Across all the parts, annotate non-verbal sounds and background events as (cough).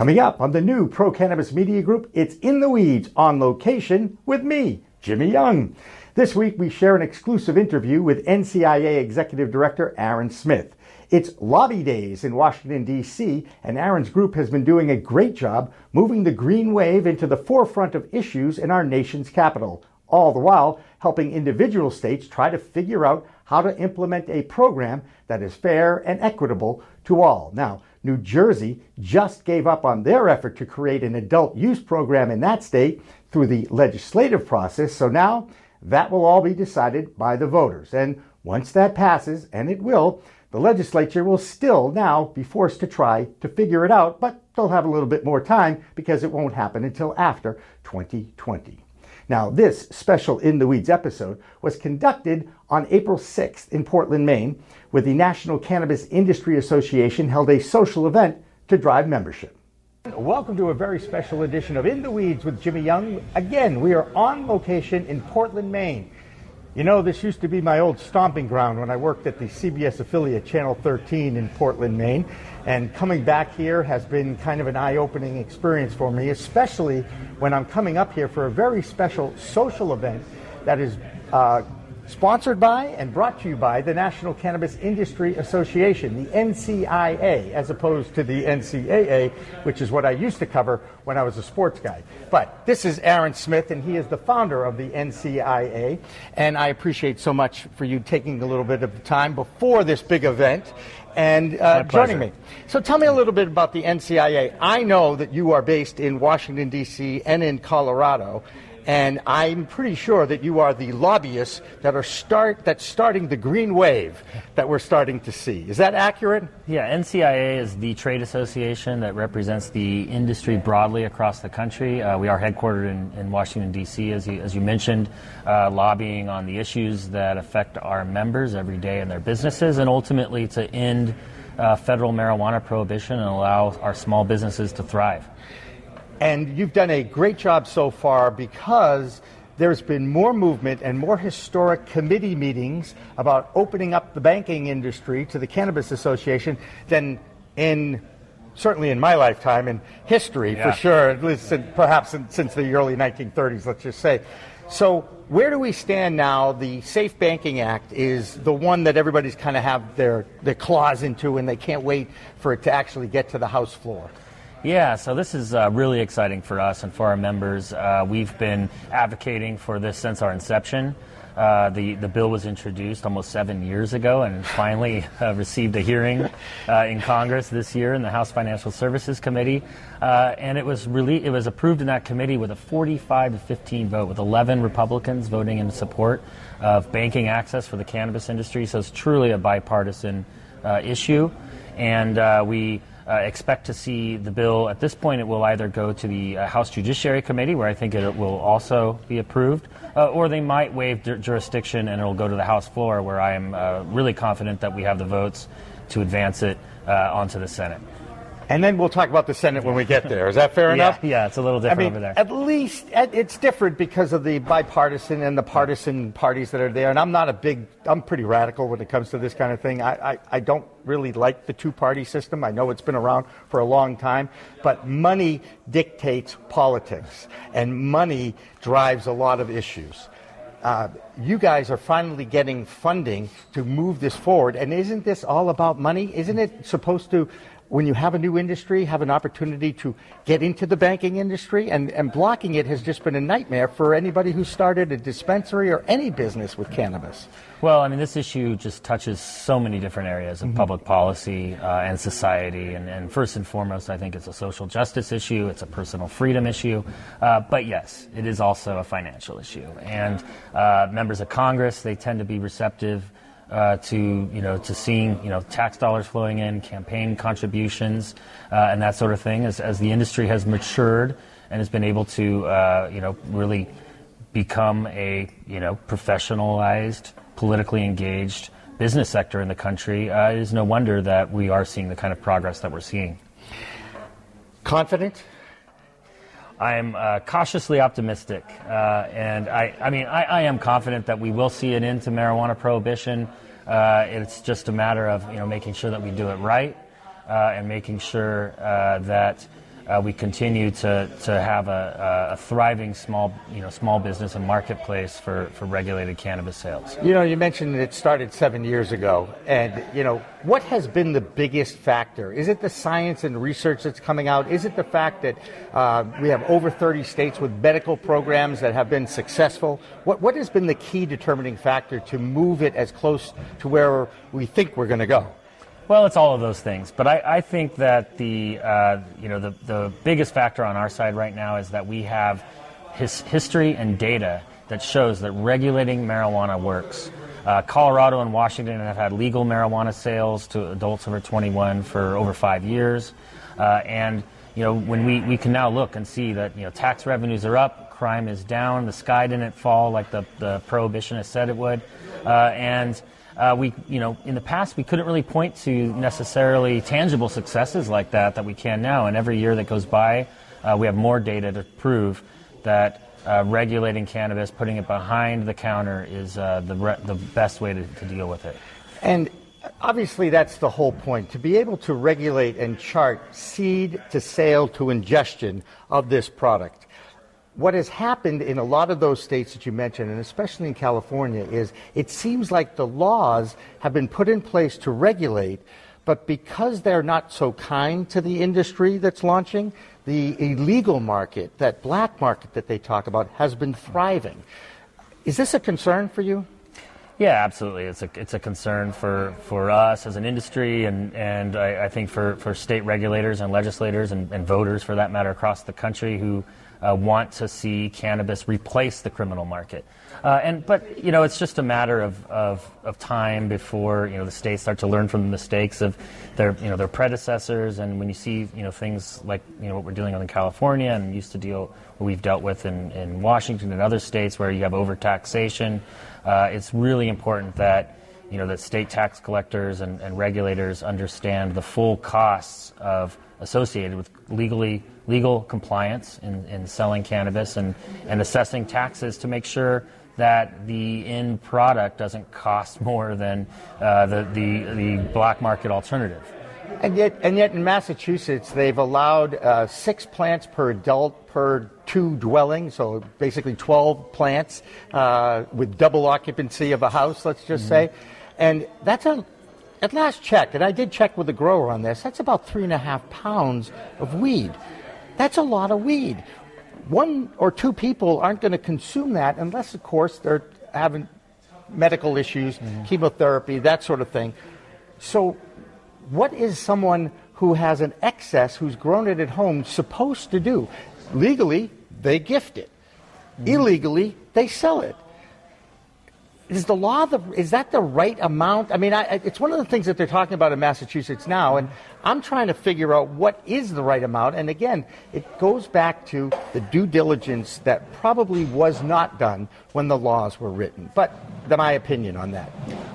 Coming up on the new Pro Cannabis Media Group, it's In the Weeds on location with me, Jimmy Young. This week we share an exclusive interview with NCIA Executive Director Aaron Smith. It's lobby days in Washington, D.C., and Aaron's group has been doing a great job moving the green wave into the forefront of issues in our nation's capital, all the while helping individual states try to figure out how to implement a program that is fair and equitable to all. Now, New Jersey just gave up on their effort to create an adult use program in that state through the legislative process. So now that will all be decided by the voters. And once that passes, and it will, the legislature will still now be forced to try to figure it out, but they'll have a little bit more time because it won't happen until after 2020. Now, this special In the Weeds episode was conducted on April 6th in Portland, Maine, where the National Cannabis Industry Association held a social event to drive membership. Welcome to a very special edition of In the Weeds with Jimmy Young. Again, we are on location in Portland, Maine. You know, this used to be my old stomping ground when I worked at the CBS affiliate Channel 13 in Portland, Maine. And coming back here has been kind of an eye opening experience for me, especially when I'm coming up here for a very special social event that is uh, Sponsored by and brought to you by the National Cannabis Industry Association, the NCIA, as opposed to the NCAA, which is what I used to cover when I was a sports guy. But this is Aaron Smith, and he is the founder of the NCIA. And I appreciate so much for you taking a little bit of time before this big event and uh, joining me. So tell me a little bit about the NCIA. I know that you are based in Washington, D.C. and in Colorado and I'm pretty sure that you are the lobbyists that are start that's starting the green wave that we're starting to see. Is that accurate? Yeah, NCIA is the trade association that represents the industry broadly across the country. Uh, we are headquartered in, in Washington D.C. as you, as you mentioned, uh, lobbying on the issues that affect our members every day in their businesses, and ultimately to end uh, federal marijuana prohibition and allow our small businesses to thrive. And you've done a great job so far because there's been more movement and more historic committee meetings about opening up the banking industry to the Cannabis Association than in certainly in my lifetime in history yeah. for sure, at least perhaps since the early 1930s, let's just say. So, where do we stand now? The Safe Banking Act is the one that everybody's kind of have their, their claws into, and they can't wait for it to actually get to the House floor. Yeah, so this is uh, really exciting for us and for our members. Uh, we've been advocating for this since our inception. Uh, the, the bill was introduced almost seven years ago and finally uh, received a hearing uh, in Congress this year in the House Financial Services Committee. Uh, and it was, really, it was approved in that committee with a 45 to 15 vote, with 11 Republicans voting in support of banking access for the cannabis industry. So it's truly a bipartisan issue. And we uh, expect to see the bill. At this point, it will either go to the uh, House Judiciary Committee, where I think it will also be approved, uh, or they might waive jurisdiction and it'll go to the House floor, where I am uh, really confident that we have the votes to advance it uh, onto the Senate. And then we'll talk about the Senate when we get there. Is that fair (laughs) enough? Yeah, it's a little different I mean, over there. At least it's different because of the bipartisan and the partisan parties that are there. And I'm not a big, I'm pretty radical when it comes to this kind of thing. I, I, I don't really like the two party system. I know it's been around for a long time, but money dictates politics, and money drives a lot of issues. Uh, you guys are finally getting funding to move this forward. And isn't this all about money? Isn't it supposed to when you have a new industry, have an opportunity to get into the banking industry, and, and blocking it has just been a nightmare for anybody who started a dispensary or any business with cannabis. Well, I mean, this issue just touches so many different areas of mm-hmm. public policy uh, and society. And, and, first and foremost, I think it's a social justice issue, it's a personal freedom issue. Uh, but yes, it is also a financial issue. And uh, members of Congress, they tend to be receptive uh, to you know to seeing you know tax dollars flowing in, campaign contributions, uh, and that sort of thing. As, as the industry has matured and has been able to uh, you know really become a you know professionalized, politically engaged business sector in the country, uh, it is no wonder that we are seeing the kind of progress that we're seeing. Confident I am uh, cautiously optimistic, uh, and I, I mean, I, I, am confident that we will see an end to marijuana prohibition. Uh, it's just a matter of you know making sure that we do it right uh, and making sure uh, that uh, we continue to, to have a, a, thriving small, you know, small business and marketplace for, for regulated cannabis sales. You know, you mentioned it started seven years ago, and you know, what has been the biggest factor? Is it the science and research that's coming out? Is it the fact that uh, we have over 30 states with medical programs that have been successful? What, what has been the key determining factor to move it as close to where we think we're going to go? Well, it's all of those things, but I, I think that the uh, you know the, the biggest factor on our side right now is that we have his history and data that shows that regulating marijuana works. Uh, Colorado and Washington have had legal marijuana sales to adults over 21 for over five years, uh, and you know when we, we can now look and see that you know tax revenues are up, crime is down, the sky didn't fall like the the prohibitionist said it would, uh, and uh, we, you know, in the past we couldn't really point to necessarily tangible successes like that that we can now. And every year that goes by, uh, we have more data to prove that uh, regulating cannabis, putting it behind the counter, is uh, the re- the best way to, to deal with it. And obviously, that's the whole point to be able to regulate and chart seed to sale to ingestion of this product what has happened in a lot of those states that you mentioned, and especially in California, is it seems like the laws have been put in place to regulate, but because they're not so kind to the industry that's launching, the illegal market, that black market that they talk about, has been thriving. Is this a concern for you? Yeah, absolutely. It's a it's a concern for, for us as an industry, and and I, I think for, for state regulators and legislators and, and voters, for that matter, across the country who uh, want to see cannabis replace the criminal market. Uh, and but you know it's just a matter of, of, of time before you know the states start to learn from the mistakes of their you know their predecessors. And when you see you know things like you know what we're dealing with in California and used to deal what we've dealt with in, in Washington and other states where you have overtaxation, uh, it's really important that you know that state tax collectors and, and regulators understand the full costs of associated with legally legal compliance in, in selling cannabis and, and assessing taxes to make sure that the end product doesn't cost (laughs) more than uh, the, the, the black market alternative. And yet, and yet in Massachusetts, they've allowed uh, six plants per adult per two dwellings, so basically 12 plants uh, with double occupancy of a house, let's just mm-hmm. say. And that's a, at last check, and I did check with the grower on this, that's about three and a half pounds of weed. That's a lot of weed. One or two people aren't going to consume that unless, of course, they're having medical issues, mm-hmm. chemotherapy, that sort of thing. So, what is someone who has an excess, who's grown it at home, supposed to do? Legally, they gift it. Mm-hmm. Illegally, they sell it is the law the is that the right amount? I mean, I, it's one of the things that they're talking about in Massachusetts now, and I'm trying to figure out what is the right amount. And again, it goes back to the due diligence that probably was not done when the laws were written. But the, my opinion on that.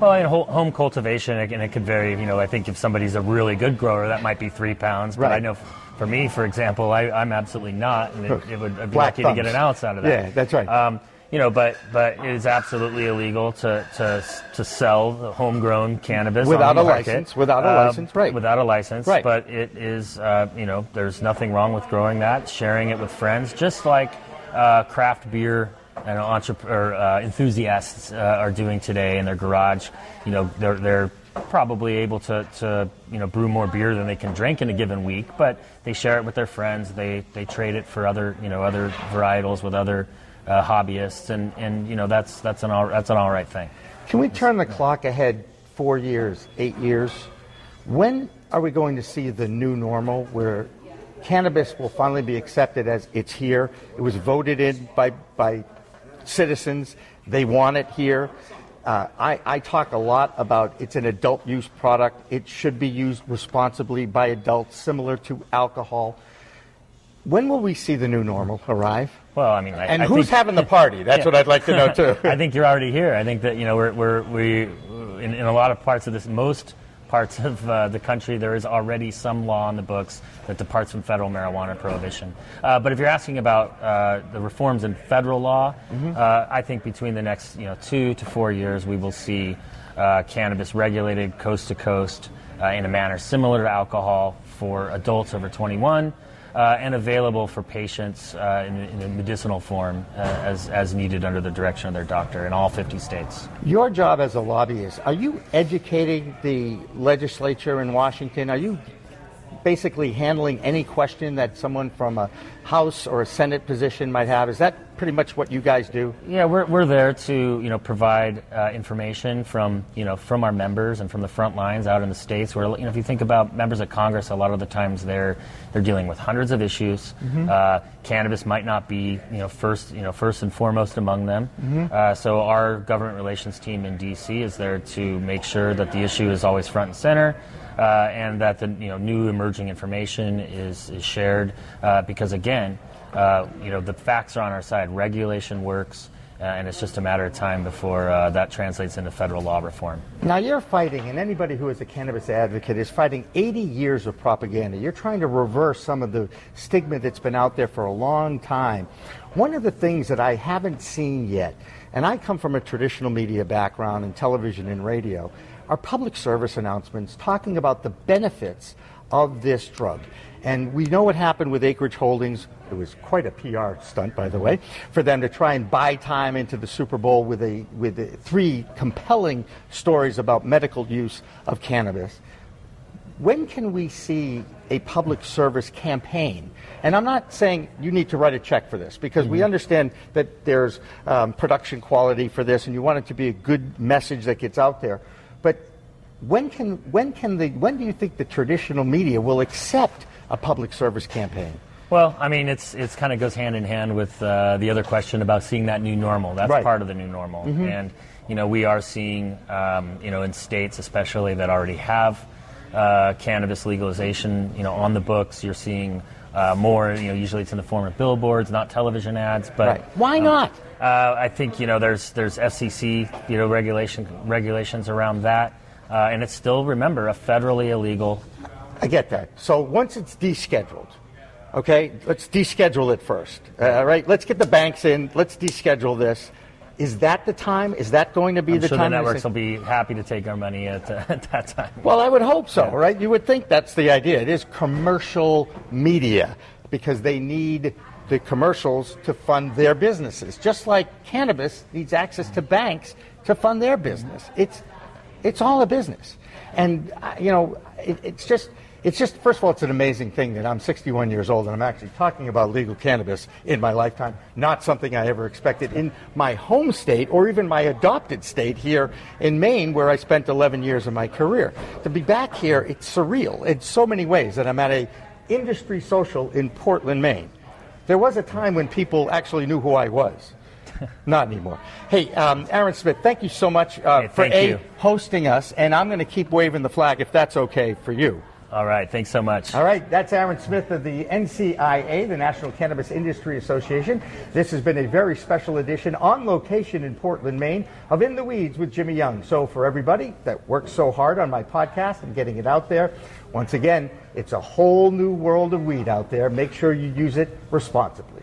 Well, in home cultivation, again, it could vary. You know, I think if somebody's a really good grower, that might be three pounds. But right. I know for me, for example, I, am absolutely not, and it, it would I'd be Black lucky thumbs. to get an ounce out of that. Yeah, that's right. Um, you know, but but it is absolutely illegal to to, to sell homegrown cannabis without a license. Without a uh, license, right? Without a license, right? But it is, uh, you know, there's nothing wrong with growing that, sharing it with friends, just like uh, craft beer and entrepreneur uh, enthusiasts uh, are doing today in their garage. You know, they're they're probably able to, to you know brew more beer than they can drink in a given week, but they share it with their friends. They they trade it for other you know other varietals with other uh, hobbyists, and, and you know that's that's an all, that's an all right thing. Can we turn the clock ahead four years, eight years? When are we going to see the new normal where cannabis will finally be accepted as it's here? It was voted in by by citizens. They want it here. Uh, I, I, talk a lot about it's an adult use product. It should be used responsibly by adults, similar to alcohol. When will we see the new normal arrive? Well, I mean, I, and I who's think, having the party? That's yeah. what I'd like to know (laughs) too. I think you're already here. I think that you know we're, we're we in, in a lot of parts of this most parts of uh, the country there is already some law on the books that departs from federal marijuana prohibition. Uh, but if you're asking about uh, the reforms in federal law, mm-hmm. Uh, I think between the next you know two to four years we will see uh, cannabis regulated coast to coast uh, in a manner similar to alcohol for adults over 21. Uh, and available for patients uh, in, in, a medicinal form uh, as, as needed under the direction of their doctor in all 50 states. Your job as a lobbyist, are you educating the legislature in Washington? Are you basically handling any question that someone from a House or a Senate position might have? Is that pretty much what you guys do? Yeah, we're, we're there to you know provide uh, information from you know from our members and from the front lines out in the states. Where you know if you think about members of Congress, a lot of the times they're they're dealing with hundreds of issues. Mm-hmm. Uh, cannabis might not be you know first you know first and foremost among them. Mm-hmm. Uh, so our government relations team in D.C. is there to make sure that the issue is always front and center and that the you know new emerging information is is shared uh, because again, uh, you know the facts are on our side. Regulation works. Uh, and it's just a matter of time before uh, that translates into federal law reform. Now, you're fighting, and anybody who is a cannabis advocate is fighting 80 years of propaganda. You're trying to reverse some of the stigma that's been out there for a long time. One of the things that I haven't seen yet, and I come from a traditional media background in television and radio, are public service announcements talking about the benefits of this drug. And we know what happened with Acreage Holdings. It was quite a PR stunt, by the way, for them to try and buy time into the Super Bowl with, a, with a, three compelling stories about medical use of cannabis. When can we see a public service campaign? And I'm not saying you need to write a check for this because mm-hmm. we understand that there's um, production quality for this and you want it to be a good message that gets out there. But when can, when can the, when do you think the traditional media will accept a public service campaign? Well, I mean, it's it's kind of goes hand in hand with uh, the other question about seeing that new normal. That's right. part of the new normal, mm-hmm. and you know we are seeing um, you know in states especially that already have uh, cannabis legalization, you know, on the books. You're seeing uh, more. You know, usually it's in the form of billboards, not television ads. But right. why um, not? Uh, I think you know there's there's FCC you know regulation regulations around that. Uh, and it's still, remember, a federally illegal. I get that. So once it's descheduled, okay, let's deschedule it first. Uh, all right, let's get the banks in. Let's deschedule this. Is that the time? Is that going to be I'm the sure time? The networks will be happy to take our money at, uh, (laughs) at that time. Well, I would hope so, yeah. right? You would think that's the idea. It is commercial media because they need the commercials to fund their businesses, just like cannabis needs access to banks to fund their business. It's it's all a business. And, uh, you know, it, it's just, it's just, first of all, it's an amazing thing that I'm 61 years old and I'm actually talking about legal cannabis in my lifetime. Not something I ever expected in my home state or even my adopted state here in Maine, where I spent 11 years of my career. To be back here, it's surreal in so many ways that I'm at a industry social in Portland, Maine. There was a time when people actually knew who I was. (laughs) Not anymore. Hey, um, Aaron Smith, thank you so much uh, hey, for A, hosting us, and I'm going to keep waving the flag if that's okay for you. All right, thanks so much. All right, that's Aaron Smith of the NCIA, the National Cannabis Industry Association. This has been a very special edition on location in Portland, Maine of In the Weeds with Jimmy Young. So, for everybody that works so hard on my podcast and getting it out there, once again, it's a whole new world of weed out there. Make sure you use it responsibly.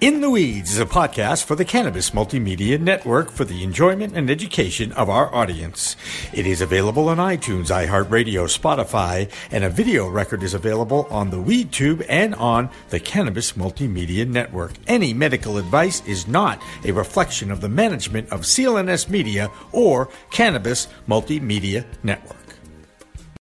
In the Weeds is a podcast for the Cannabis Multimedia Network for the enjoyment and education of our audience. It is available on iTunes, iHeartRadio, Spotify, and a video record is available on the WeedTube and on the Cannabis Multimedia Network. Any medical advice is not a reflection of the management of CLNS Media or Cannabis Multimedia Network.